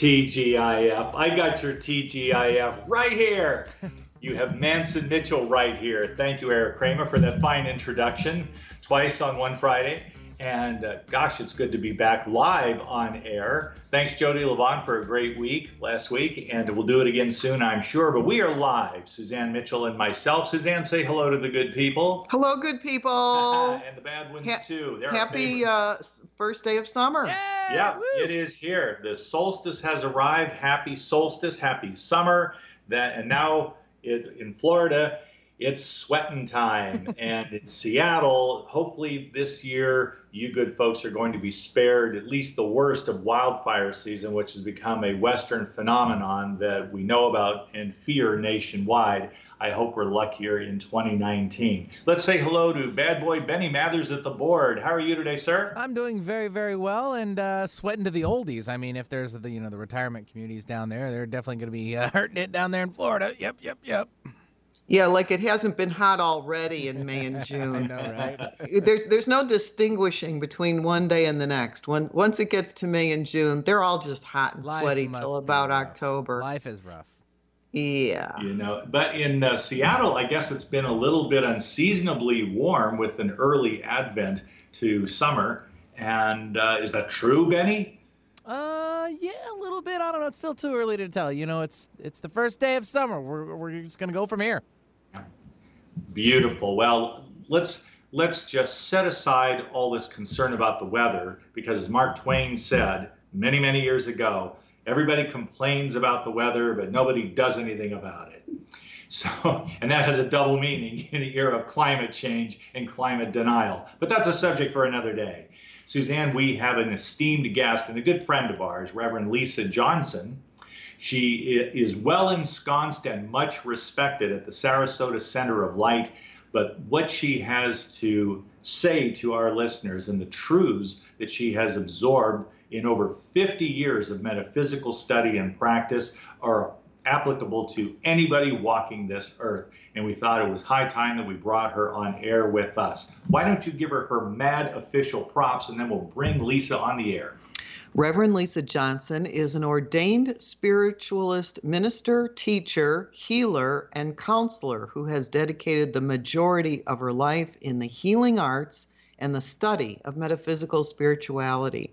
TGIF. I got your TGIF right here. You have Mantz and Mitchell right here. Thank you, Eric Kramer, for that fine introduction. Twice on one Friday. And uh, gosh, it's good to be back live on air. Thanks, Jody Levon, for a great week last week. And we'll do it again soon, I'm sure. But we are live, Suzanne Mitchell and myself. Suzanne, say hello to the good people. Hello, good people. and the bad ones, ha- too. They're happy uh, first day of summer. Yay! Yeah, Woo! it is here. The solstice has arrived. Happy solstice, happy summer. That And now it, in Florida, it's sweating time. and in Seattle, hopefully this year, you good folks are going to be spared at least the worst of wildfire season, which has become a Western phenomenon that we know about and fear nationwide. I hope we're luckier in 2019. Let's say hello to bad boy Benny Mathers at the board. How are you today, sir? I'm doing very, very well and uh, sweating to the oldies. I mean, if there's the you know the retirement communities down there, they're definitely going to be uh, hurting it down there in Florida. Yep, yep, yep. Yeah, like it hasn't been hot already in May and June. I know, right? There's there's no distinguishing between one day and the next. When once it gets to May and June, they're all just hot and Life sweaty till about October. Life is rough. Yeah. You know, but in uh, Seattle, I guess it's been a little bit unseasonably warm with an early advent to summer. And uh, is that true, Benny? Uh, yeah, a little bit. I don't know. It's still too early to tell. You know, it's it's the first day of summer. We're we're just gonna go from here. Beautiful. Well, let's let's just set aside all this concern about the weather because as Mark Twain said many many years ago, everybody complains about the weather but nobody does anything about it. So, and that has a double meaning in the era of climate change and climate denial. But that's a subject for another day. Suzanne, we have an esteemed guest and a good friend of ours, Reverend Lisa Johnson. She is well ensconced and much respected at the Sarasota Center of Light. But what she has to say to our listeners and the truths that she has absorbed in over 50 years of metaphysical study and practice are applicable to anybody walking this earth. And we thought it was high time that we brought her on air with us. Why don't you give her her mad official props and then we'll bring Lisa on the air? Reverend Lisa Johnson is an ordained spiritualist minister, teacher, healer, and counselor who has dedicated the majority of her life in the healing arts and the study of metaphysical spirituality.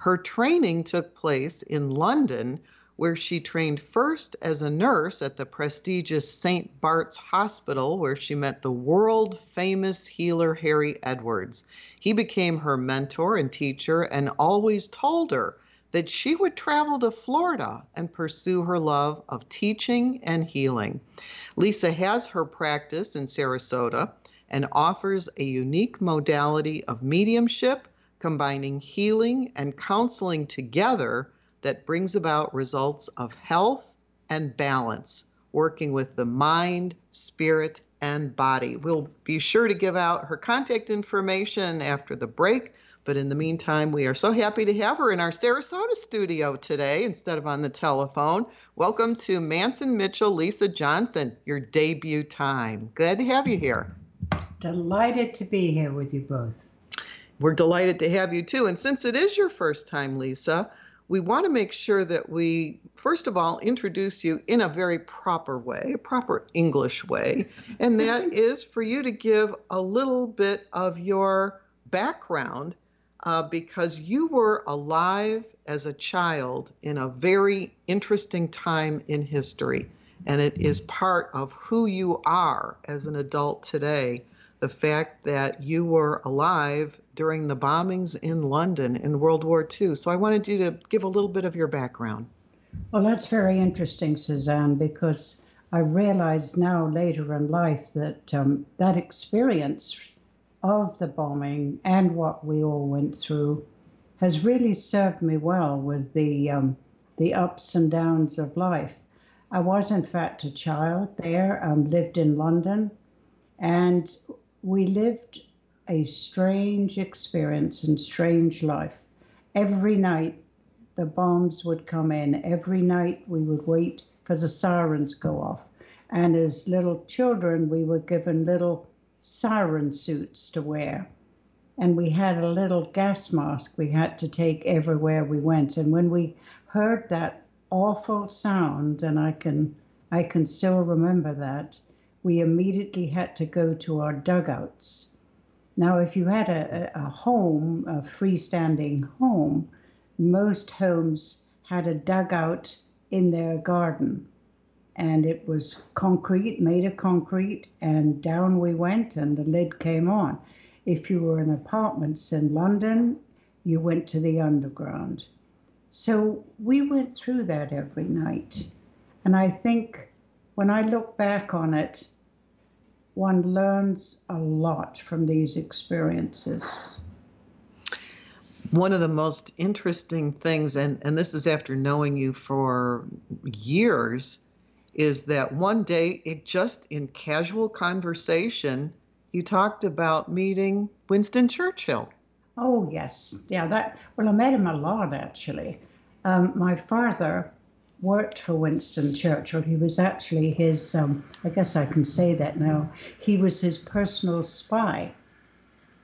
Her training took place in London, where she trained first as a nurse at the prestigious St. Bart's Hospital, where she met the world famous healer Harry Edwards. He became her mentor and teacher and always told her that she would travel to Florida and pursue her love of teaching and healing. Lisa has her practice in Sarasota and offers a unique modality of mediumship, combining healing and counseling together that brings about results of health and balance, working with the mind, spirit, and body. We'll be sure to give out her contact information after the break. But in the meantime, we are so happy to have her in our Sarasota studio today instead of on the telephone. Welcome to Mantz and Mitchell, Lisa Johnson, your debut time. Glad to have you here. Delighted to be here with you both. We're delighted to have you too. And since it is your first time, Lisa, we want to make sure that we, first of all, introduce you in a very proper way, a proper English way. And that is for you to give a little bit of your background uh, because you were alive as a child in a very interesting time in history. And it is part of who you are as an adult today the fact that you were alive during the bombings in London in World War II. So I wanted you to give a little bit of your background. Well, that's very interesting, Suzanne, because I realize now later in life that um, that experience of the bombing and what we all went through has really served me well with the um, the ups and downs of life. I was, in fact, a child there, um, lived in London, and we lived a strange experience and strange life. Every night, the bombs would come in. Every night, we would wait for the sirens go off. And as little children, we were given little siren suits to wear. And we had a little gas mask we had to take everywhere we went. And when we heard that awful sound, and I can I can still remember that. We immediately had to go to our dugouts. Now, if you had a, a home, a freestanding home, most homes had a dugout in their garden. And it was concrete, made of concrete, and down we went, and the lid came on. If you were in apartments in London, you went to the underground. So we went through that every night. And I think when I look back on it, one learns a lot from these experiences. One of the most interesting things, and, and this is after knowing you for years, is that one day, it just in casual conversation, you talked about meeting Winston Churchill. Oh, yes. Yeah, that, well, I met him a lot actually. Um, my father worked for Winston Churchill. He was actually his, um, I guess I can say that now, he was his personal spy.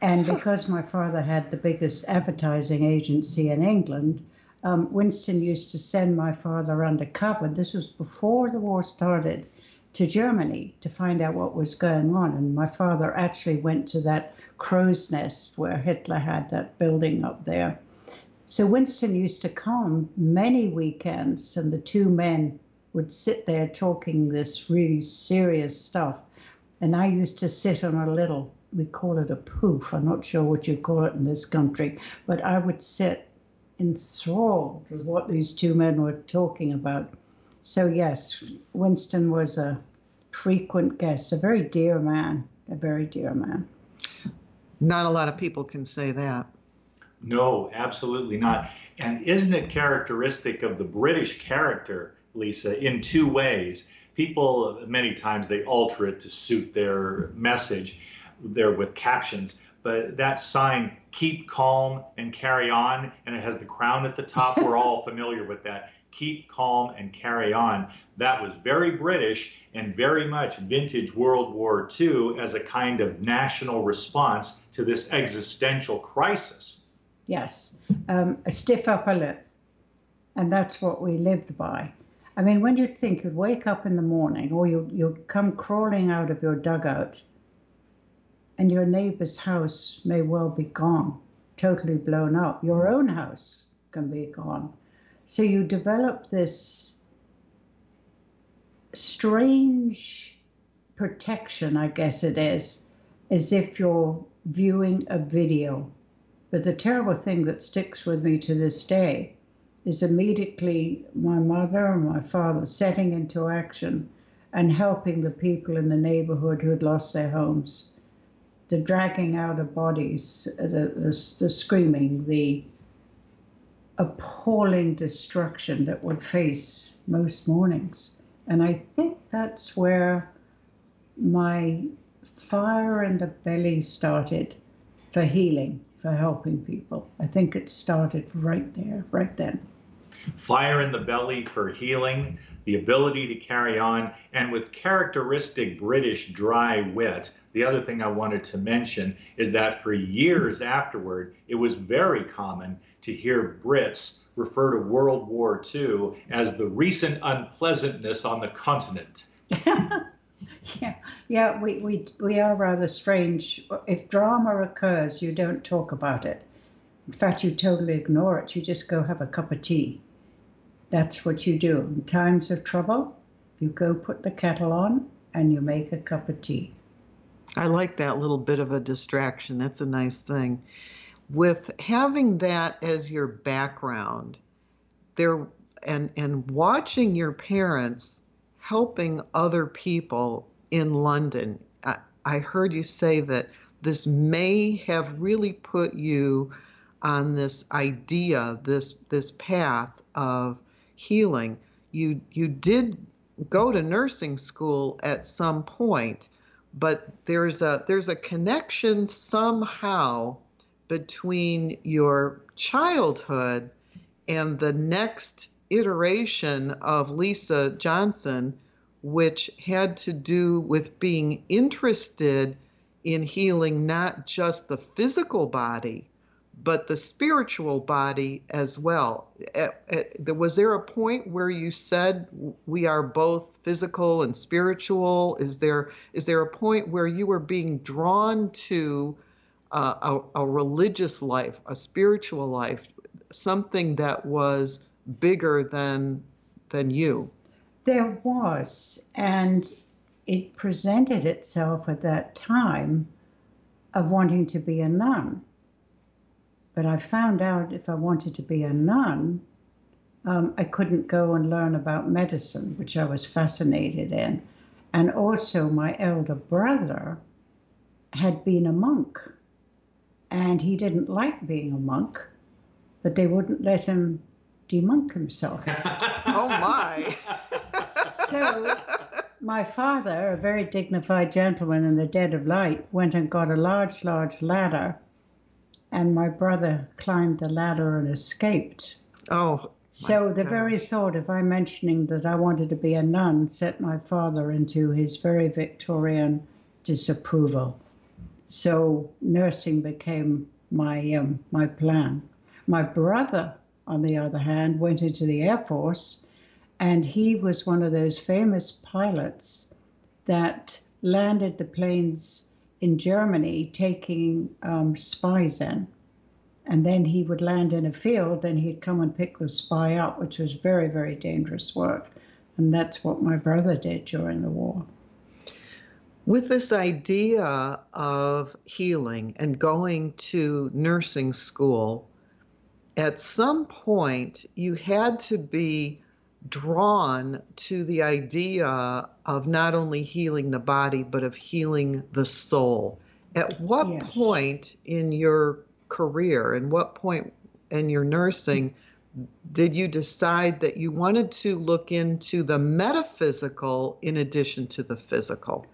And because my father had the biggest advertising agency in England, um, Winston used to send my father undercover. This was before the war started to Germany to find out what was going on. And my father actually went to that crow's nest where Hitler had that building up there. So Winston used to come many weekends, and the two men would sit there talking this really serious stuff. And I used to sit on a little, we call it a poof. I'm not sure what you call it in this country, but I would sit enthralled with what these two men were talking about. So, yes, Winston was a frequent guest, a very dear man, a very dear man. Not a lot of people can say that. No, absolutely not. And isn't it characteristic of the British character, Lisa, in two ways? People, many times, they alter it to suit their message there with captions. But that sign, keep calm and carry on, and it has the crown at the top. We're all familiar with that keep calm and carry on. That was very British and very much vintage World War II as a kind of national response to this existential crisis. Yes, um, a stiff upper lip. And that's what we lived by. I mean, when you'd think you'd wake up in the morning or you, you'd come crawling out of your dugout and your neighbor's house may well be gone, totally blown up. Your own house can be gone. So you develop this strange protection, I guess it is, as if you're viewing a video. But the terrible thing that sticks with me to this day is immediately my mother and my father setting into action and helping the people in the neighborhood who had lost their homes. The dragging out of bodies, the, the, the screaming, the appalling destruction that would face most mornings. And I think that's where my fire in the belly started for healing, for helping people. I think it started right there, right then. Fire in the belly for healing, the ability to carry on, and with characteristic British dry wit. The other thing I wanted to mention is that for years afterward, it was very common to hear Brits refer to World War II as the recent unpleasantness on the continent. yeah, yeah, we, we, we are rather strange. If drama occurs, you don't talk about it. In fact, you totally ignore it. You just go have a cup of tea. That's what you do. In times of trouble, you go put the kettle on and you make a cup of tea. I like that little bit of a distraction. That's a nice thing with having that as your background there and and watching your parents helping other people in London I, I heard you say that this may have really put you on this idea this this path of healing you you did go to nursing school at some point but there's a there's a connection somehow between your childhood and the next iteration of Lisa Johnson, which had to do with being interested in healing not just the physical body, but the spiritual body as well. Was there a point where you said we are both physical and spiritual? Is there is there a point where you were being drawn to uh, a, a religious life, a spiritual life, something that was bigger than than you? There was, and it presented itself at that time of wanting to be a nun. But I found out if I wanted to be a nun, um, I couldn't go and learn about medicine, which I was fascinated in. And also, my elder brother had been a monk, and he didn't like being a monk, but they wouldn't let him demonk himself. oh, my. so, my father, a very dignified gentleman in the dead of light, went and got a large, large ladder and my brother climbed the ladder and escaped. Oh. So the gosh. very thought of I mentioning that I wanted to be a nun set my father into his very Victorian disapproval. So nursing became my um, my plan. My brother, on the other hand, went into the Air Force, and he was one of those famous pilots that landed the planes in Germany taking um, spies in. And then he would land in a field and he'd come and pick the spy up, which was very, very dangerous work. And that's what my brother did during the war. With this idea of healing and going to nursing school, at some point you had to be drawn to the idea of not only healing the body, but of healing the soul. At what yes. point in your career and what point in your nursing did you decide that you wanted to look into the metaphysical in addition to the physical?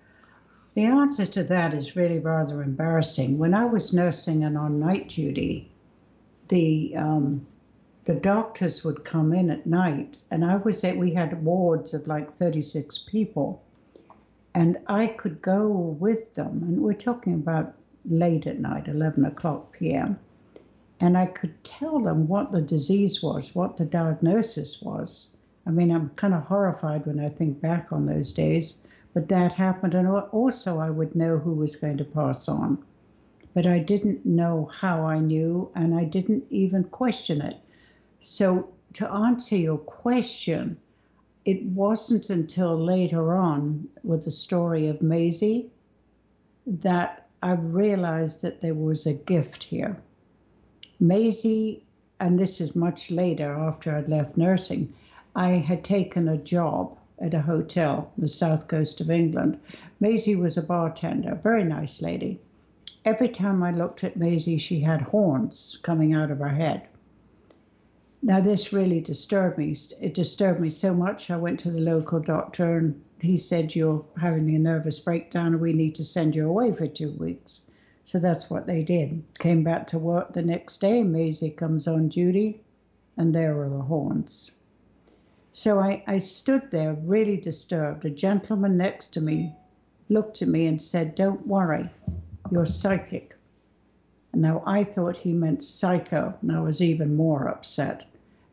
The answer to that is really rather embarrassing. When I was nursing and on night duty, the um, the doctors would come in at night, and I was at, we had wards of like 36 people, and I could go with them, and we're talking about late at night, 11 o'clock p.m., and I could tell them what the disease was, what the diagnosis was. I mean, I'm kind of horrified when I think back on those days, but that happened, and also I would know who was going to pass on. But I didn't know how I knew, and I didn't even question it so, to answer your question, it wasn't until later on with the story of Maisie that I realized that there was a gift here. Maisie, and this is much later after I'd left nursing, I had taken a job at a hotel the south coast of England. Maisie was a bartender, very nice lady. Every time I looked at Maisie, she had horns coming out of her head. Now, this really disturbed me. It disturbed me so much. I went to the local doctor and he said, You're having a nervous breakdown and we need to send you away for two weeks. So that's what they did. Came back to work the next day. Maisie comes on duty, and there were the horns. So I, I stood there really disturbed. A gentleman next to me looked at me and said, Don't worry, you're psychic. Now I thought he meant psycho, and I was even more upset.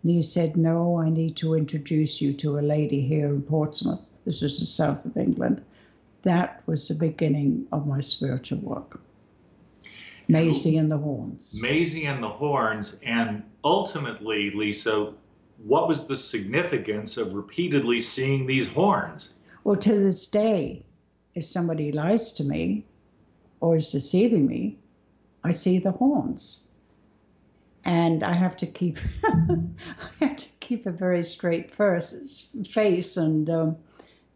And he said, No, I need to introduce you to a lady here in Portsmouth. This is the south of England. That was the beginning of my spiritual work. Maisie and the Horns. Maisie and the Horns. And ultimately, Lisa, what was the significance of repeatedly seeing these horns? Well, to this day, if somebody lies to me or is deceiving me, I see the horns and I have to keep I have to keep a very straight face and um,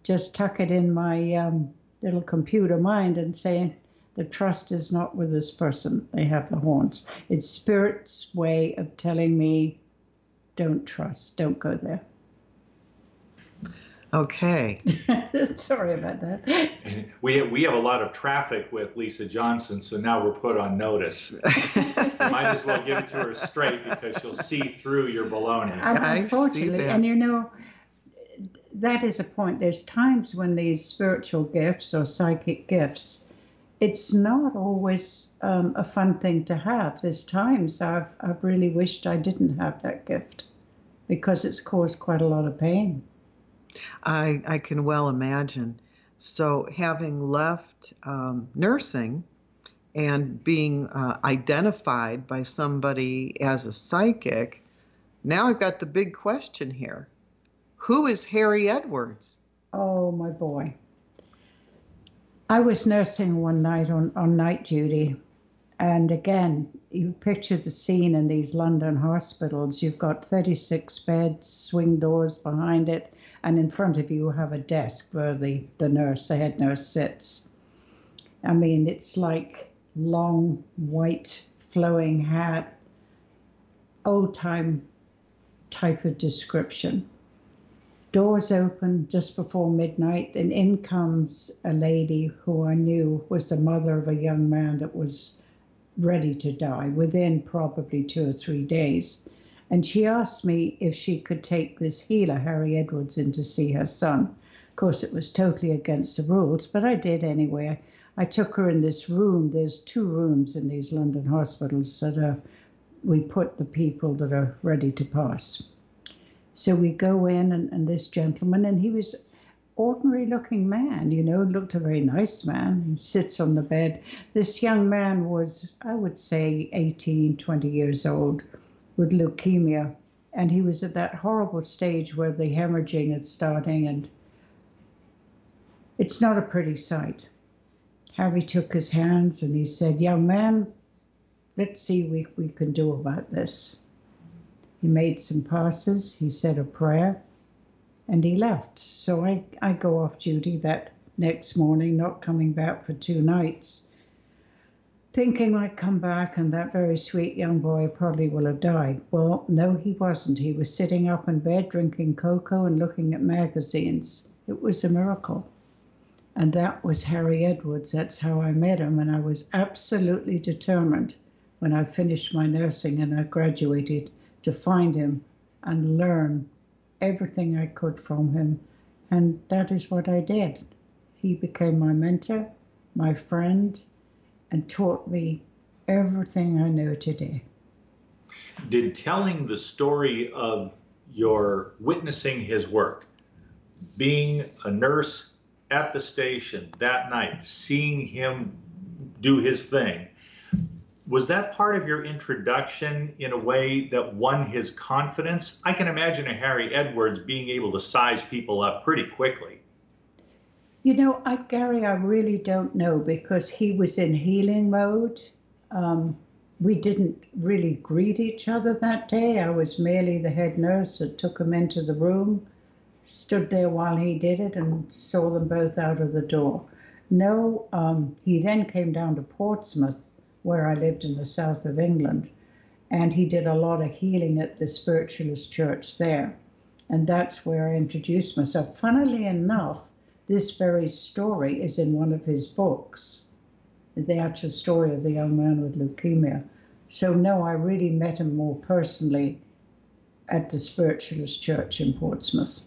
just tuck it in my um, little computer mind and say the trust is not with this person. They have the horns. It's spirit's way of telling me, don't trust, don't go there. Okay. Sorry about that. We we have a lot of traffic with Lisa Johnson, so now we're put on notice. might as well give it to her straight because she'll see through your baloney. Unfortunately, and you know, that is a point. There's times when these spiritual gifts or psychic gifts it's not always um, a fun thing to have. There's times I've, I've really wished I didn't have that gift because it's caused quite a lot of pain. I, I can well imagine. So, having left um, nursing and being uh, identified by somebody as a psychic, now I've got the big question here Who is Harry Edwards? Oh, my boy. I was nursing one night on, on night duty. And again, you picture the scene in these London hospitals. You've got 36 beds, swing doors behind it, and in front of you have a desk where the, the nurse, the head nurse, sits. I mean, it's like long, white, flowing hat, old time type of description doors open just before midnight, and in comes a lady who I knew was the mother of a young man that was ready to die within probably two or three days. And she asked me if she could take this healer, Harry Edwards, in to see her son. Of course, it was totally against the rules, but I did anyway. I took her in this room. There's two rooms in these London hospitals that are, we put the people that are ready to pass. So we go in, and, and this gentleman, and he was ordinary looking man, you know, looked a very nice man. He sits on the bed. This young man was, I would say, 18, 20 years old with leukemia. And he was at that horrible stage where the hemorrhaging is starting, and it's not a pretty sight. Harry took his hands and he said, Young man, let's see what we can do about this. He made some passes, he said a prayer, and he left. So I, I go off duty that next morning, not coming back for two nights, thinking I'd come back and that very sweet young boy probably will have died. Well, no, he wasn't. He was sitting up in bed drinking cocoa and looking at magazines. It was a miracle. And that was Harry Edwards. That's how I met him. And I was absolutely determined when I finished my nursing and I graduated to find him and learn everything I could from him. And that is what I did. He became my mentor, my friend, and taught me everything I know today. Did telling the story of your witnessing his work, being a nurse at the station that night, seeing him do his thing, was that part of your introduction in a way that won his confidence? I can imagine a Harry Edwards being able to size people up pretty quickly. You know, I, Gary, I really don't know because he was in healing mode. Um, we didn't really greet each other that day. I was merely the head nurse that took him into the room, stood there while he did it, and saw them both out of the door. No, um, he then came down to Portsmouth where I lived in the south of England. And he did a lot of healing at the spiritualist church there. And that's where I introduced myself. Funnily enough, this very story is in one of his books, the actual story of the young man with leukemia. So, no, I really met him more personally at the spiritualist church in Portsmouth.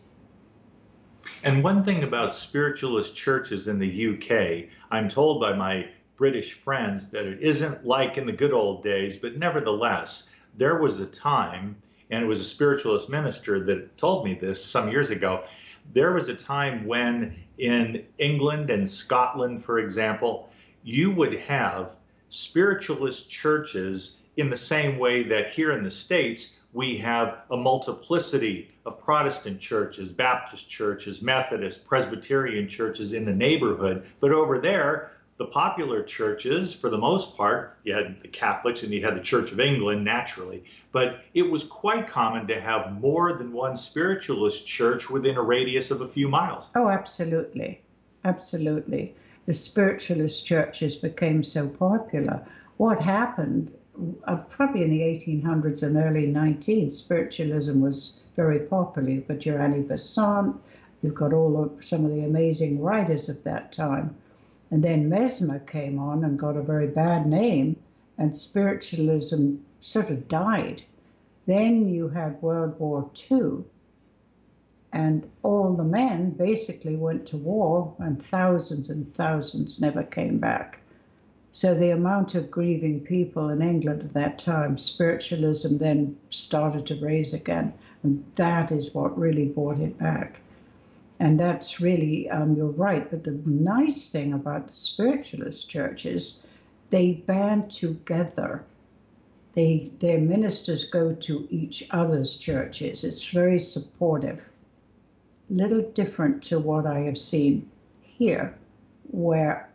And one thing about spiritualist churches in the UK, I'm told by my British friends that it isn't like in the good old days, but nevertheless, there was a time, and it was a spiritualist minister that told me this some years ago. There was a time when in England and Scotland, for example, you would have spiritualist churches in the same way that here in the States we have a multiplicity of Protestant churches, Baptist churches, Methodist, Presbyterian churches in the neighborhood. But over there, the popular churches, for the most part, you had the Catholics and you had the Church of England naturally, but it was quite common to have more than one spiritualist church within a radius of a few miles. Oh, absolutely. Absolutely. The spiritualist churches became so popular. What happened, uh, probably in the 1800s and early 19th, spiritualism was very popular. You've got Besant, you've got all of some of the amazing writers of that time and then Mesmer came on and got a very bad name, and spiritualism sort of died. Then you had World War II, and all the men basically went to war, and thousands and thousands never came back. So the amount of grieving people in England at that time, spiritualism then started to raise again. And that is what really brought it back. And that's really, um, you're right. But the nice thing about the spiritualist churches, they band together. They, their ministers go to each other's churches. It's very supportive. Little different to what I have seen here, where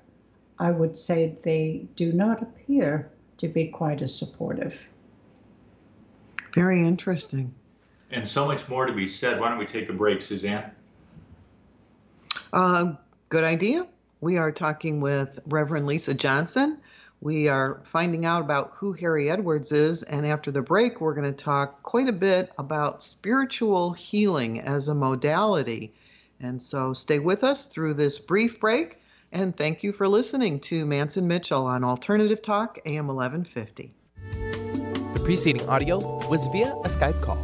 I would say they do not appear to be quite as supportive. Very interesting. And so much more to be said. Why don't we take a break, Suzanne? Uh, good idea. We are talking with Reverend Lisa Johnson. We are finding out about who Harry Edwards is, and after the break, we're going to talk quite a bit about spiritual healing as a modality. And so stay with us through this brief break. And thank you for listening to Mantz and Mitchell on Alternative Talk, AM 1150. The preceding audio was via a Skype call.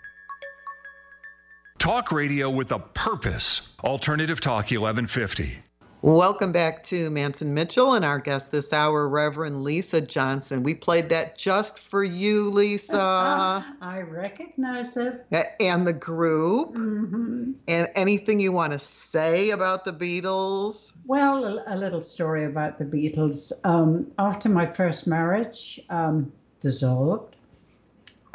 Talk radio with a purpose. Alternative Talk 1150. Welcome back to Mantz and Mitchell and our guest this hour, Reverend Lisa Johnson. We played that just for you, Lisa. I recognize it. And the group. hmm And anything you want to say about the Beatles? Well, a, a little story about the Beatles. Um, after my first marriage um, dissolved,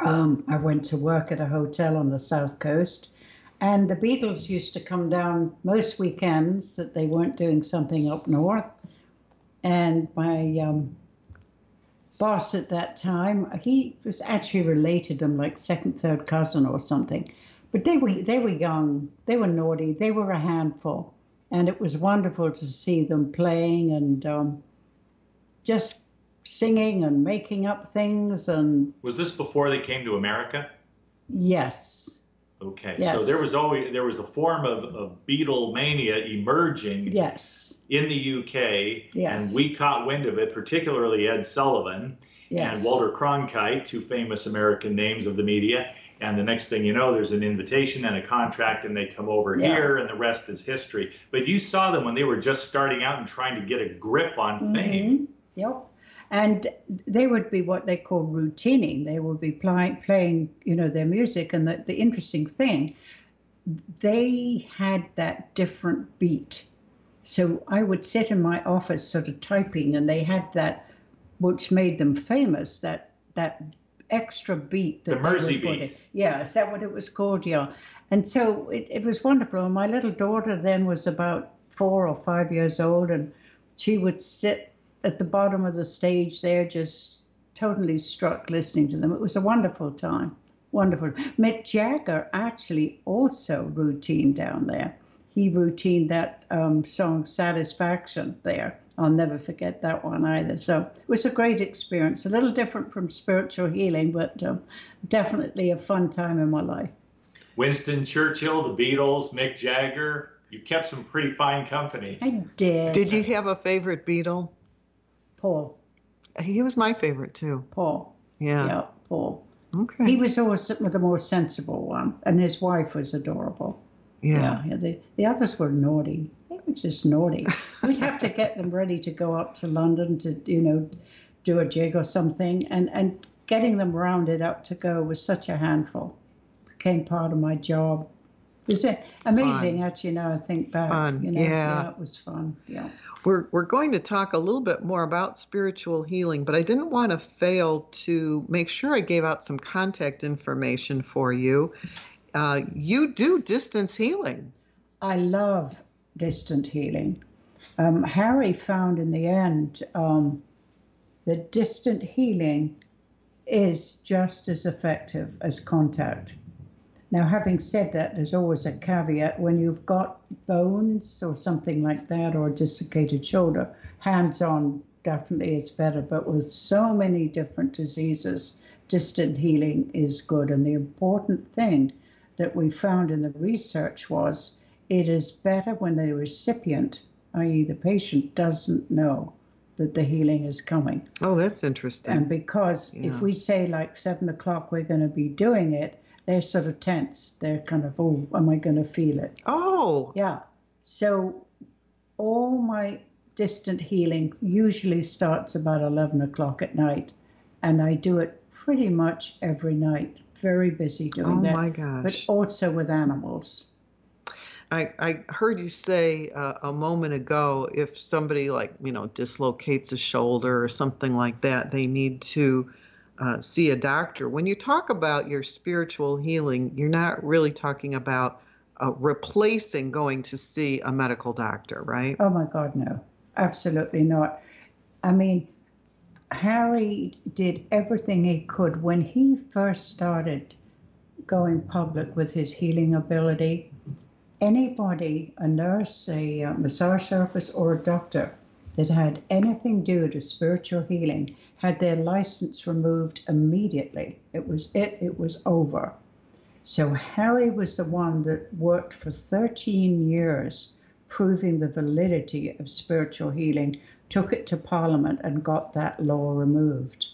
um, I went to work at a hotel on the south coast, and the Beatles used to come down most weekends that they weren't doing something up north. And my um, boss at that time, he was actually related to them like second, third cousin or something. But they were they were young, they were naughty, they were a handful, and it was wonderful to see them playing and um, just singing and making up things. And Was this before they came to America? yes, Okay, so there was always there was a form of, of Beatlemania emerging yes, in the UK, Yes. and we caught wind of it, particularly Ed Sullivan yes, and Walter Cronkite, two famous American names of the media. And the next thing you know, there's an invitation and a contract, and they come over Yeah. here, and the rest is history. But you saw them when they were just starting out and trying to get a grip on fame. Mhm. Yep. And they would be what they call routining. They would be playing, playing, you know, their music. And the, the interesting thing, they had that different beat. So I would sit in my office, sort of typing, and they had that, which made them famous. That that extra beat that The Mersey beat. Yeah, is that what it was called? Yeah. And so it, it was wonderful. And my little daughter then was about four or five years old, and she would sit at the bottom of the stage there, just totally struck listening to them. It was a wonderful time. Wonderful. Mick Jagger actually also routine down there. He routine that um, song Satisfaction there. I'll never forget that one either. So it was a great experience. A little different from spiritual healing, but um, definitely a fun time in my life. Winston Churchill, the Beatles, Mick Jagger. You kept some pretty fine company. I did. Did you have a favorite Beatle? Paul. He was my favorite too. Paul. Yeah. Yeah, Paul. Okay. He was always the more sensible one, and his wife was adorable. yeah. yeah the, the others were naughty. They were just naughty. We'd have to get them ready to go up to London to, you know, do a jig or something, and and getting them rounded up to go was such a handful. Became part of my job. It was amazing, Fun. actually. Now I think back, Fun, you know, yeah. it was fun. Yeah. We're, we're going to talk a little bit more about spiritual healing, but I didn't want to fail to make sure I gave out some contact information for you. Uh, you do distance healing. I love distant healing. Um, Harry found in the end um, that distant healing is just as effective as contact. Now, having said that, there's always a caveat when you've got bones or something like that, or a dislocated shoulder, hands on definitely is better. But with so many different diseases, distant healing is good. And the important thing that we found in the research was it is better when the recipient, i.e., the patient, doesn't know that the healing is coming. Oh, that's interesting. And because Yeah. if we say like seven o'clock we're going to be doing it, they're sort of tense. They're kind of, oh, am I going to feel it? oh, Yeah. So all my distant healing usually starts about 11 o'clock at night. And I do it pretty much every night. Very busy doing oh that. my But also with animals. I, I heard you say uh, a moment ago if somebody like you know dislocates a shoulder or something like that they need to uh, see a doctor when you talk about your spiritual healing you're not really talking about uh, replacing going to see a medical doctor right Oh my God, no. Absolutely not. I mean, Harry did everything he could when he first started going public with his healing ability. Anybody, a nurse, a uh, massage therapist, or a doctor that had anything to do to spiritual healing had their license removed immediately. It was it, it was over. So Harry was the one that worked for 13 years proving the validity of spiritual healing, took it to Parliament and got that law removed.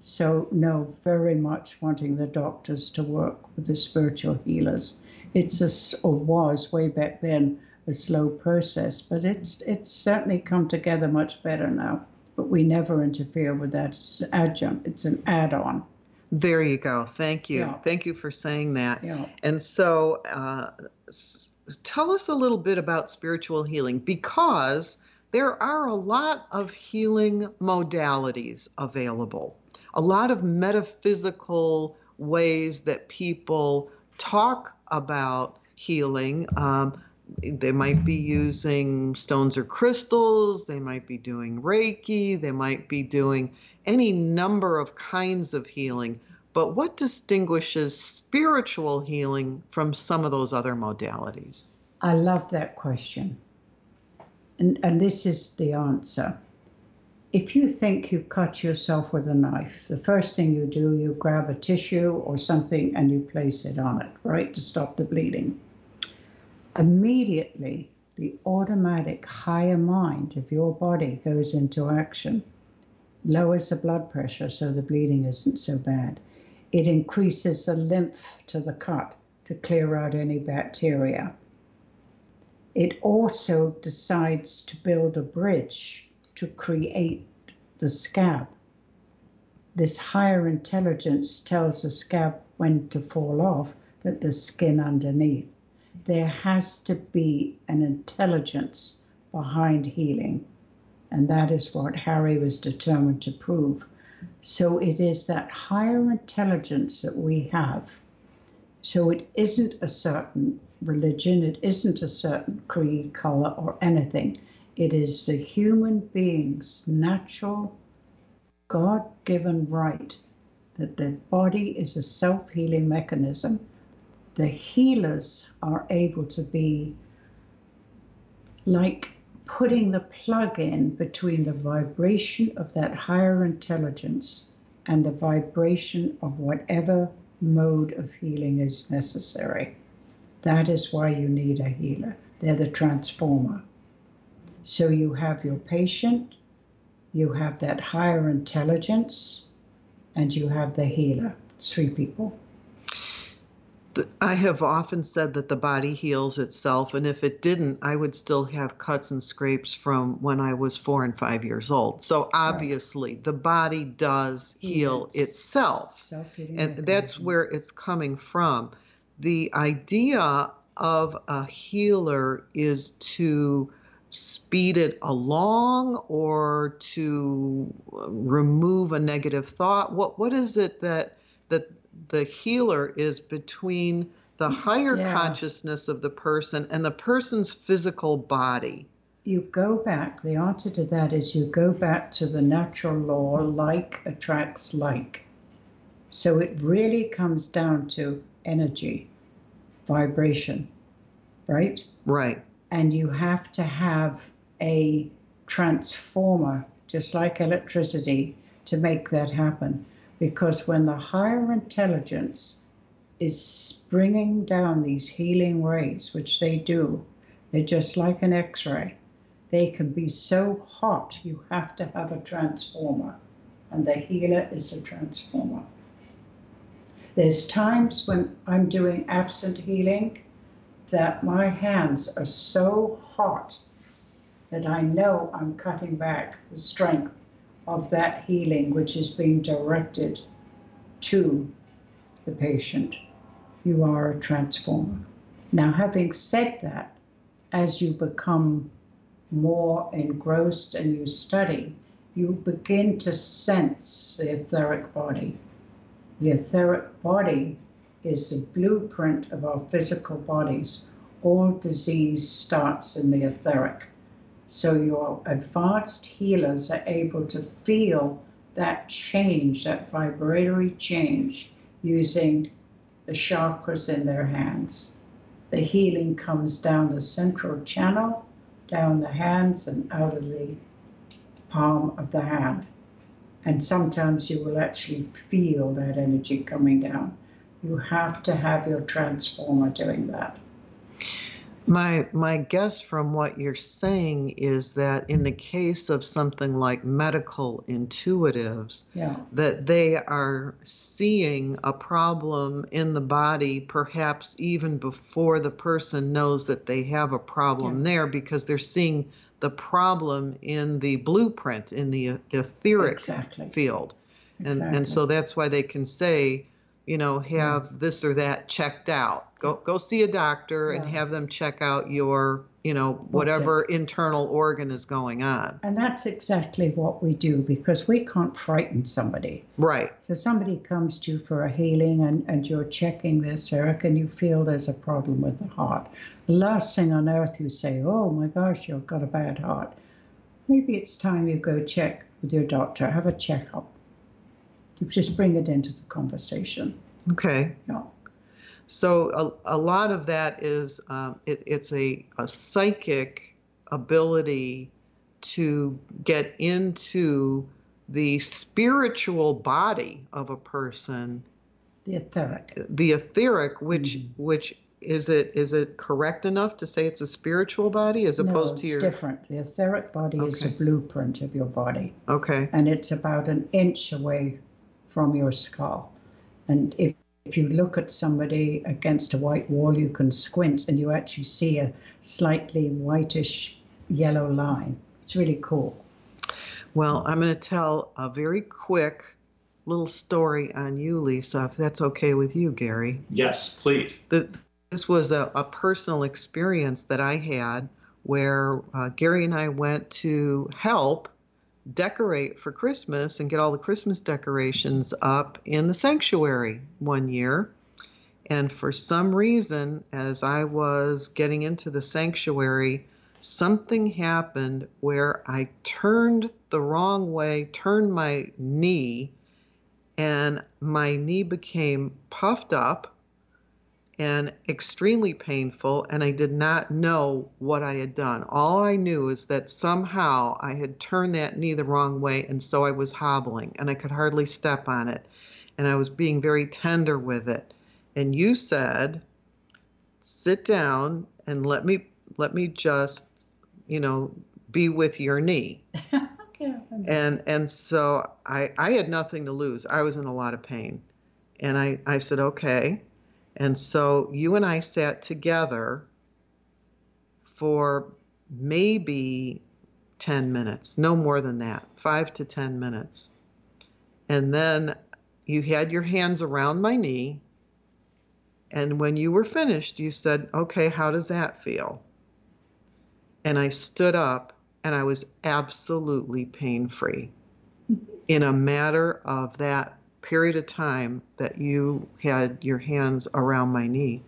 So, no, very much wanting the doctors to work with the spiritual healers. It's a, or was way back then, a slow process, but it's it's certainly come together much better now. But we never interfere with that. It's an adjunct. It's an add-on. there you go thank you Yeah. thank you for saying that Yeah. And so, uh, s- tell us a little bit about spiritual healing because there are a lot of healing modalities available, a lot of metaphysical ways that people talk about healing. Um, they might be using stones or crystals, they might be doing Reiki, they might be doing any number of kinds of healing. But what distinguishes spiritual healing from some of those other modalities? I love that question. And, and this is the answer. If you think you cut yourself with a knife, the first thing you do, you grab a tissue or something and you place it on it, right, to stop the bleeding. Immediately, the automatic higher mind of your body goes into action, lowers the blood pressure so the bleeding isn't so bad. It increases the lymph to the cut to clear out any bacteria it also decides to build a bridge to create the scab. This higher intelligence tells the scab when to fall off, that the skin underneath. There has to be an intelligence behind healing. And that is what Harry was determined to prove. So it is that higher intelligence that we have. So it isn't a certain religion, it isn't a certain creed, color, or anything. It is the human being's natural, God given right that the body is a self healing mechanism. The healers are able to be like putting the plug in between the vibration of that higher intelligence and the vibration of whatever mode of healing is necessary. That is why you need a healer. They're the transformer. So you have your patient, you have that higher intelligence, and you have the healer. three people. I have often said that the body heals itself, and if it didn't, I would still have cuts and scrapes from when I was four and five years old. So obviously, right. the body does heal yes. itself, and that's where it's coming from. The idea of a healer is to speed it along or to uh, remove a negative thought. What what is it that that the healer is between the higher yeah. consciousness of the person and the person's physical body. You go back, the answer to that is you go back to the natural law like attracts like. So it really comes down to energy, vibration, right? Right. And you have to have a transformer, just like electricity, to make that happen. Because when the higher intelligence is bringing down these healing rays, which they do, they're just like an x ray. They can be so hot, you have to have a transformer, and the healer is a transformer. There's times when I'm doing absent healing that my hands are so hot that I know I'm cutting back the strength of that healing which is being directed to the patient. You are a transformer. Now, having said that, as you become more engrossed and you study, you begin to sense the etheric body. The etheric body is the blueprint of our physical bodies. All disease starts in the etheric. So your advanced healers are able to feel that change, that vibratory change, using the chakras in their hands. The healing comes down the central channel, down the hands, and out of the palm of the hand. And sometimes you will actually feel that energy coming down. You have to have your transformer doing that. My my guess from what you're saying is that in the case of something like medical intuitives, yeah. that they are seeing a problem in the body perhaps even before the person knows that they have a problem yeah. there because they're seeing the problem in the blueprint in the etheric exactly. field. And exactly. and so that's why they can say you know, have this or that checked out. Go go see a doctor yeah. and have them check out your, you know, whatever internal organ is going on. And that's exactly what we do because we can't frighten somebody. Right. So somebody comes to you for a healing and, and you're checking this, etheric, and you feel there's a problem with the heart. The last thing on earth you say, Oh my gosh, you've got a bad heart. Maybe it's time you go check with your doctor, have a checkup to just bring it into the conversation. Okay. Yeah. So a, a lot of that is um, it, it's a, a psychic ability to get into the spiritual body of a person. The etheric. The etheric, which mm-hmm. which is it is it correct enough to say it's a spiritual body as opposed no, to your? it's different. The etheric body okay. is a blueprint of your body. Okay. And it's about an inch away from your skull. And if, if you look at somebody against a white wall, you can squint and you actually see a slightly whitish yellow line. It's really cool. Well, I'm going to tell a very quick little story on you, Lisa, if that's okay with you, Gary. Yes, please. The, this was a, a, personal experience that I had where uh, Gary and I went to help decorate for Christmas and get all the Christmas decorations up in the sanctuary one year. And for some reason, as I was getting into the sanctuary, something happened where I turned the wrong way, turned my knee, and my knee became puffed up and extremely painful, and I did not know what I had done. All I knew is that somehow I had turned that knee the wrong way, and so I was hobbling, and I could hardly step on it, and I was being very tender with it. And you said, "Sit down and let me let me just, you know, be with your knee." and and so I I had nothing to lose. I was in a lot of pain And I, I said, okay. And so you and I sat together for maybe 10 minutes, no more than that, five to 10 minutes. And then you had your hands around my knee. And when you were finished, you said, okay, how does that feel? And I stood up and I was absolutely pain free in a matter of that period of time that you had your hands around my knee.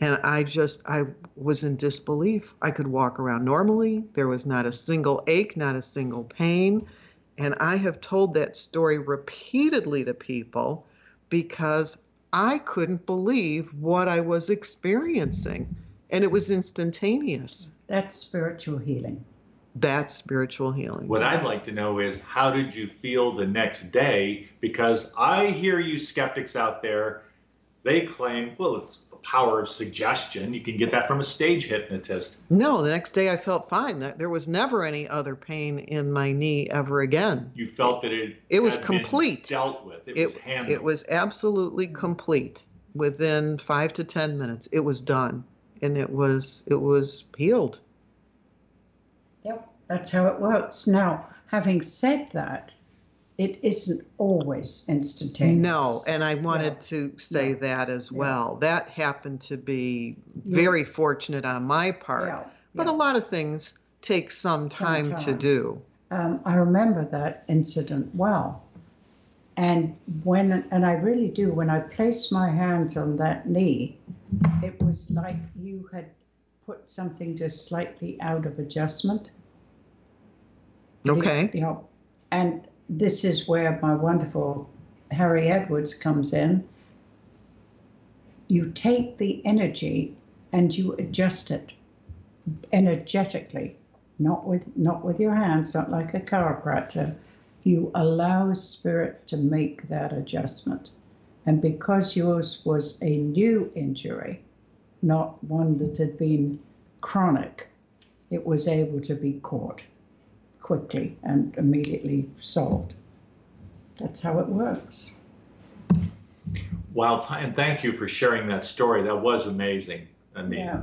And I just, I was in disbelief. I could walk around normally. There was not a single ache, not a single pain. And I have told that story repeatedly to people because I couldn't believe what I was experiencing. And it was instantaneous. That's spiritual healing. That's spiritual healing. What I'd like to know is how did you feel the next day? Because I hear you skeptics out there, they claim, well, it's the power of suggestion. You can get that from a stage hypnotist. No, the next day I felt fine. There was never any other pain in my knee ever again. You felt that it it was complete. dealt with. It, It, was handled. it was absolutely complete within five to ten minutes. It was done, and it was it was healed. Yep, that's how it works. Now, having said that, it isn't always instantaneous. No, and I wanted Yeah. to say Yeah. that as Yeah. well. That happened to be very fortunate on my part. But a lot of things take some time, to time. do. um, I remember that incident well. And when, and I really do, when I placed my hands on that knee, it was like you had put something just slightly out of adjustment. Okay. You know, and this is where my wonderful Harry Edwards comes in. You take the energy and you adjust it energetically, not with not with your hands, not like a chiropractor. You allow spirit to make that adjustment. And because yours was a new injury, not one that had been chronic, it was able to be caught quickly and immediately solved. That's how it works. Wow, and thank you for sharing that story. That was amazing. I mean, Yeah.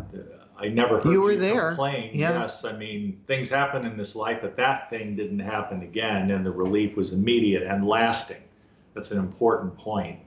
I never heard You were you there. complain. Yeah. Yes, I mean, things happen in this life, but that thing didn't happen again, and the relief was immediate and lasting. That's an important point.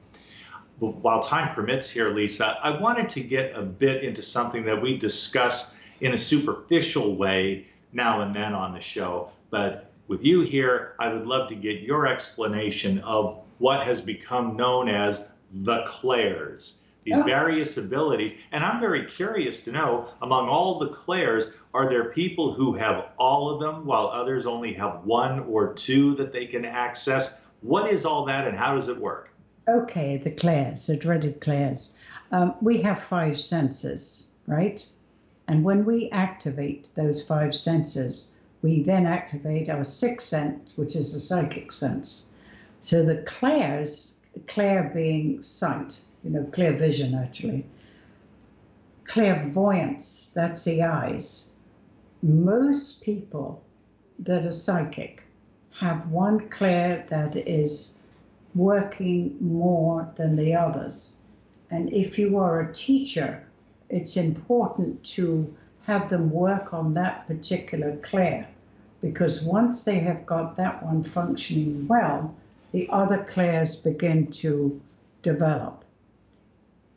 But while time permits here, Lisa, I wanted to get a bit into something that we discuss in a superficial way now and then on the show. But with you here, I would love to get your explanation of what has become known as the clairs, these Oh. various abilities. And I'm very curious to know among all the clairs, are there people who have all of them while others only have one or two that they can access? What is all that and how does it work? Okay, the clairs, the dreaded clairs. Um, we have five senses, right? And when we activate those five senses, we then activate our sixth sense, which is the psychic sense. So the clairs, clair being sight, you know, clear vision actually. Clairvoyance, that's the eyes. Most people that are psychic have one clair that is working more than the others. And if you are a teacher, it's important to have them work on that particular clair because once they have got that one functioning well, the other clairs begin to develop.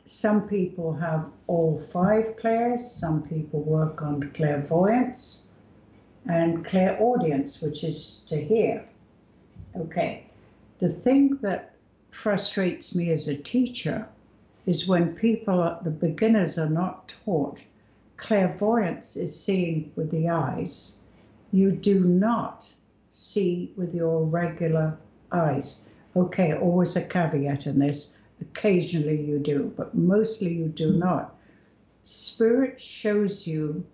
Some people have all five clairs, some people work on clairvoyance and clairaudience, which is to hear. Okay, the thing that frustrates me as a teacher is when people, the beginners, are not taught clairvoyance is seeing with the eyes. You do not see with your regular eyes. Okay, always a caveat in this. Occasionally you do, but mostly you do not. Spirit shows you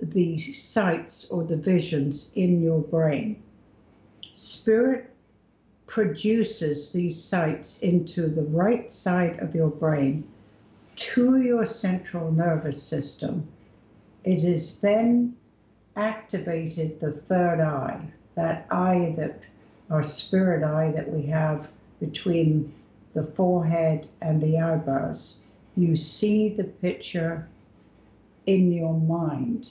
the sights or the visions in your brain. Spirit produces these sights into the right side of your brain to your central nervous system. It is then activated the third eye, that eye that our spirit eye that we have between the forehead, and the eyebrows. You see the picture in your mind.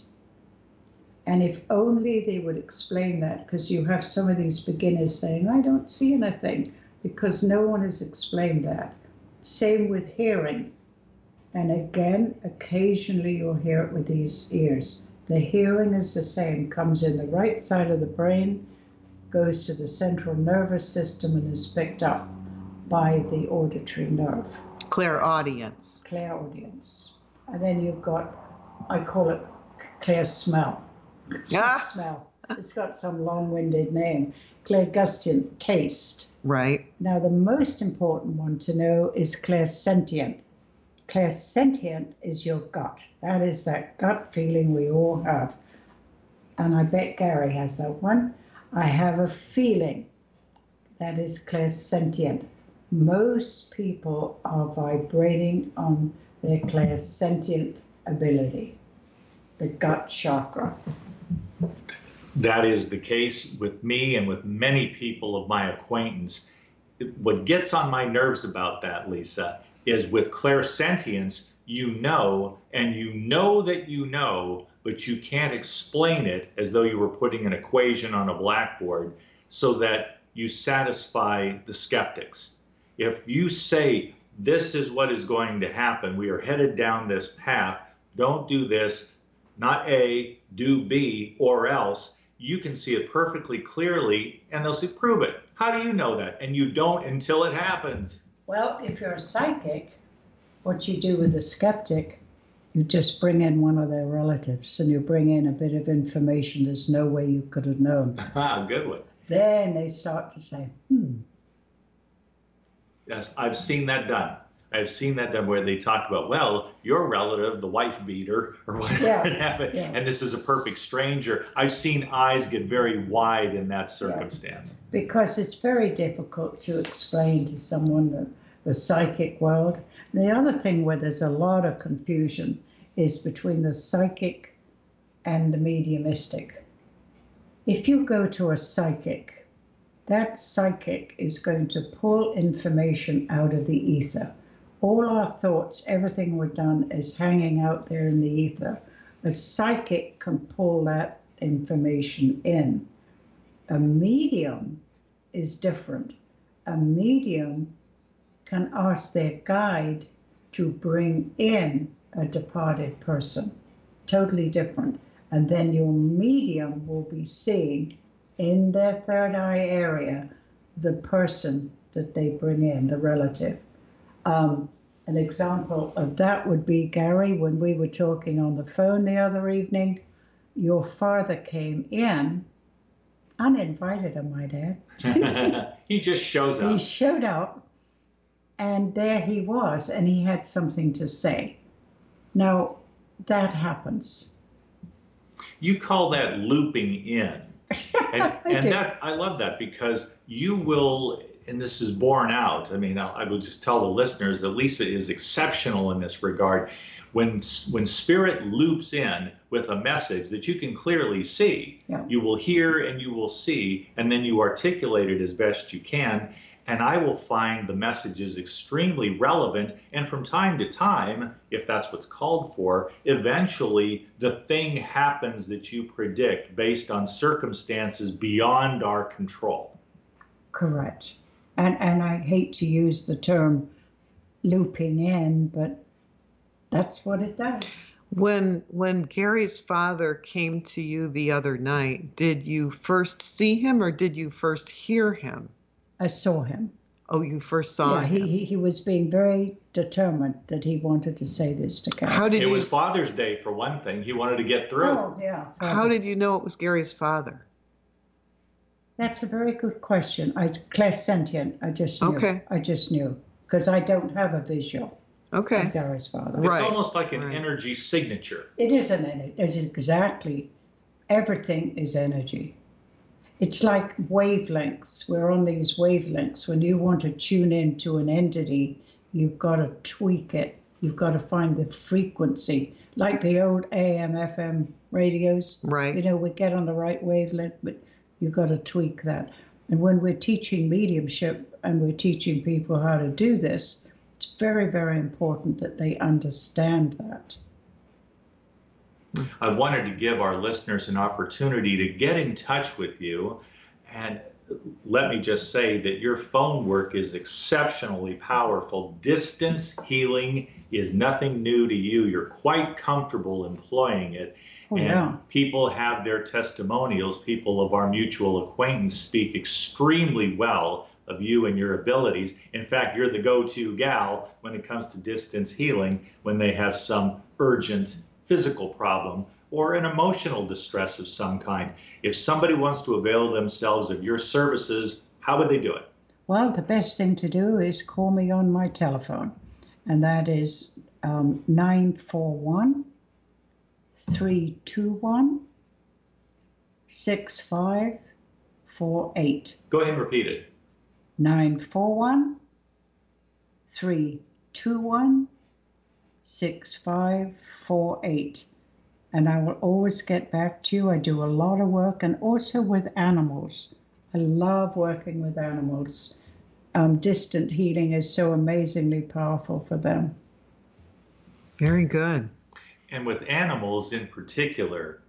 And if only they would explain that, because you have some of these beginners saying, I don't see anything, because no one has explained that. Same with hearing. And again, occasionally you'll hear it with these ears. The hearing is the same, comes in the right side of the brain, goes to the central nervous system, and is picked up by the auditory nerve. Clairaudience. Clairaudience. And then you've got, I call it clear smell. Ah. Smell. It's got some long winded name. Clairgustient, taste. Right. Now, the most important one to know is clairsentient. Clairsentient is your gut. That is that gut feeling we all have. And I bet Gary has that one. I have a feeling that is clairsentient. Most people are vibrating on their clairsentient ability, the gut chakra. That is the case with me and with many people of my acquaintance. What gets on my nerves about that, Lisa, is with clairsentience, you know, and you know that you know, but you can't explain it as though you were putting an equation on a blackboard so that you satisfy the skeptics. If you say, this is what is going to happen, we are headed down this path, don't do this, not A, do B, or else, you can see it perfectly clearly and they'll say, prove it. How do you know that? And you don't until it happens. Well, if you're a psychic, what you do with a skeptic, you just bring in one of their relatives and you bring in a bit of information there's no way you could have known. Ah, good one. Then they start to say, hmm, Yes, I've seen that done. I've seen that done where they talk about, well, your relative, the wife beater, or whatever Yeah, happened, yeah. and this is a perfect stranger. I've seen eyes get very wide in that circumstance. because it's very difficult to explain to someone the, the psychic world. And the other thing where there's a lot of confusion is between the psychic and the mediumistic. If you go to a psychic, that psychic is going to pull information out of the ether. All our thoughts, everything we've done is hanging out there in the ether. A psychic can pull that information in. A medium is different. A medium can ask their guide to bring in a departed person. Totally different. And then your medium will be seeing in their third eye area the person that they bring in, the relative. Um, an example of that would be Gary, when we were talking on the phone the other evening, your father came in, uninvited, I might add. he just shows up. He showed up, and there he was, and he had something to say. Now, that happens. You call that looping in. And, I and do. that I love that because you will, and this is borne out. I mean, I, will just tell the listeners that Lisa is exceptional in this regard. When when spirit loops in with a message that you can clearly see, Yeah. you will hear and you will see, and then you articulate it as best you can. And I will find the messages extremely relevant. And from time to time, if that's what's called for, eventually the thing happens that you predict based on circumstances beyond our control. Correct. And and I hate to use the term looping in, but that's what it does. When when Gary's father came to you the other night, did you first see him or did you first hear him? I saw him. Oh, you first saw yeah, him. he, he he was being very determined that he wanted to say this to Gary. How did It you was Father's Day for one thing. He wanted to get through. Oh yeah. how did you know it was Gary's father? That's a very good question. I clairsentient. I just knew. Okay. I just knew because I don't have a visual Okay. of Gary's father. Right. It's almost like an right. energy signature. It is an energy. It's exactly. Everything is energy. It's like wavelengths. We're on these wavelengths. When you want to tune in to an entity, you've got to tweak it. You've got to find the frequency, like the old AM, FM radios. Right. You know, we get on the right wavelength, but you've got to tweak that. And when we're teaching mediumship and we're teaching people how to do this, it's very, very important that they understand that. I wanted to give our listeners an opportunity to get in touch with you. And let me just say that your phone work is exceptionally powerful. Distance healing is nothing new to you. You're quite comfortable employing it. Oh, and yeah. people have their testimonials. People of our mutual acquaintance speak extremely well of you and your abilities. In fact, you're the go to gal when it comes to distance healing when they have some urgent physical problem or an emotional distress of some kind. If somebody wants to avail themselves of your services, how would they do it? Well, the best thing to do is call me on my telephone, and that is um, 941 321 6548. Go ahead and repeat it. 941 321 6548. And I will always get back to you. I do a lot of work and also with animals. I love working with animals. Um, distant healing is so amazingly powerful for them. Very good. And with animals in particular,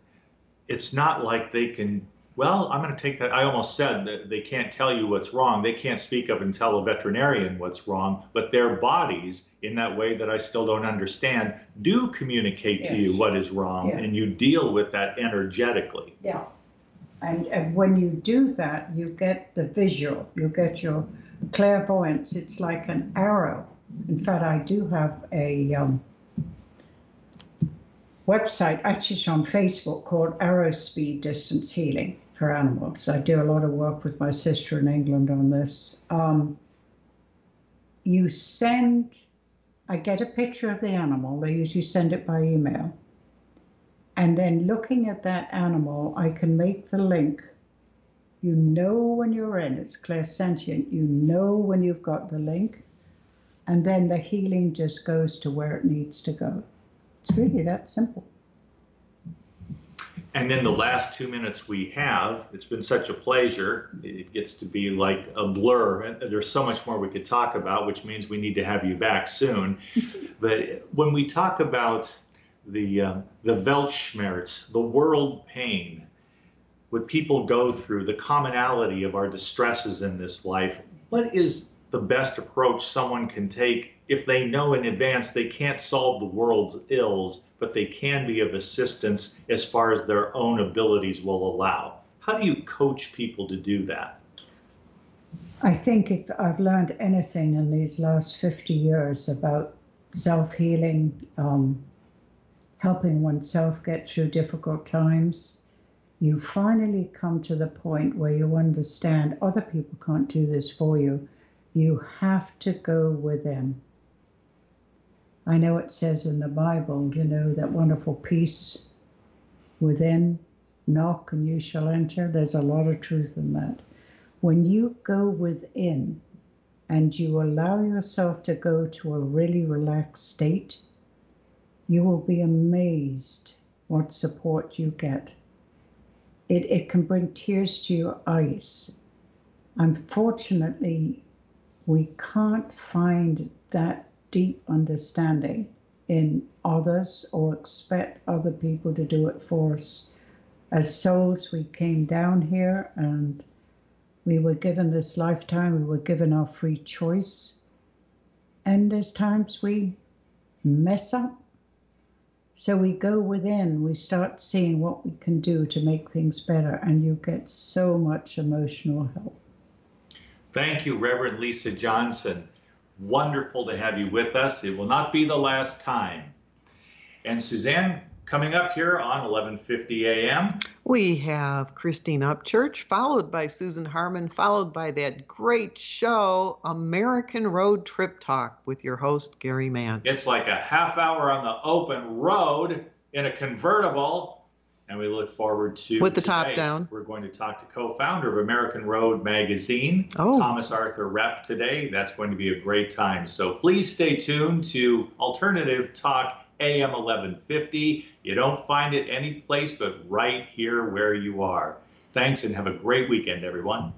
it's not like they can, well, I'm going to take that. I almost said that they can't tell you what's wrong. They can't speak up and tell a veterinarian what's wrong, but their bodies, in that way that I still don't understand, do communicate to you what is wrong, Yeah. and you deal with that energetically. Yeah. And, and when you do that, you get the visual, you get your clairvoyance. It's like an arrow. In fact, I do have a um, website, actually, it's on Facebook called Arrow Speed Distance Healing for Animals. I do a lot of work with my sister in England on this. Um, you send, I get a picture of the animal, they usually send it by email. And then looking at that animal, I can make the link. You know when you're in, it's clairsentient. You know when you've got the link. And then the healing just goes to where it needs to go. It's really that simple. And then the last two minutes we have, it's been such a pleasure. It gets to be like a blur. And There's so much more we could talk about, which means we need to have you back soon. but when we talk about the um, the Weltschmerz, the world pain, what people go through, the commonality of our distresses in this life, what is the best approach someone can take if they know in advance they can't solve the world's ills, but they can be of assistance as far as their own abilities will allow? How do you coach people to do that? I think if I've learned anything in these last 50 years about self healing, um, helping oneself get through difficult times, you finally come to the point where you understand other people can't do this for you. You have to go within. I know it says in the Bible, you know, that wonderful peace within, knock and you shall enter. There's a lot of truth in that when you go within and you allow yourself to go to a really relaxed state, you will be amazed what support you get. It, it can bring tears to your eyes. Unfortunately, we can't find that deep understanding in others or expect other people to do it for us. As souls, we came down here and we were given this lifetime, we were given our free choice. And there's times we mess up. So we go within, we start seeing what we can do to make things better, and you get so much emotional help. Thank you, Reverend Lisa Johnson. Wonderful to have you with us. It will not be the last time. And Suzanne, coming up here on 11:50 a.m. We have Christine Upchurch, followed by Susan Harmon, followed by that great show, American Road Trip Talk, with your host, Gary Mantz. It's like a half hour on the open road in a convertible. And we look forward to With the top down. We're going to talk to co-founder of American Road Magazine, Oh. Thomas Arthur Repp today. That's going to be a great time. So please stay tuned to Alternative Talk AM 1150. You don't find it any place but right here where you are. Thanks and have a great weekend, everyone.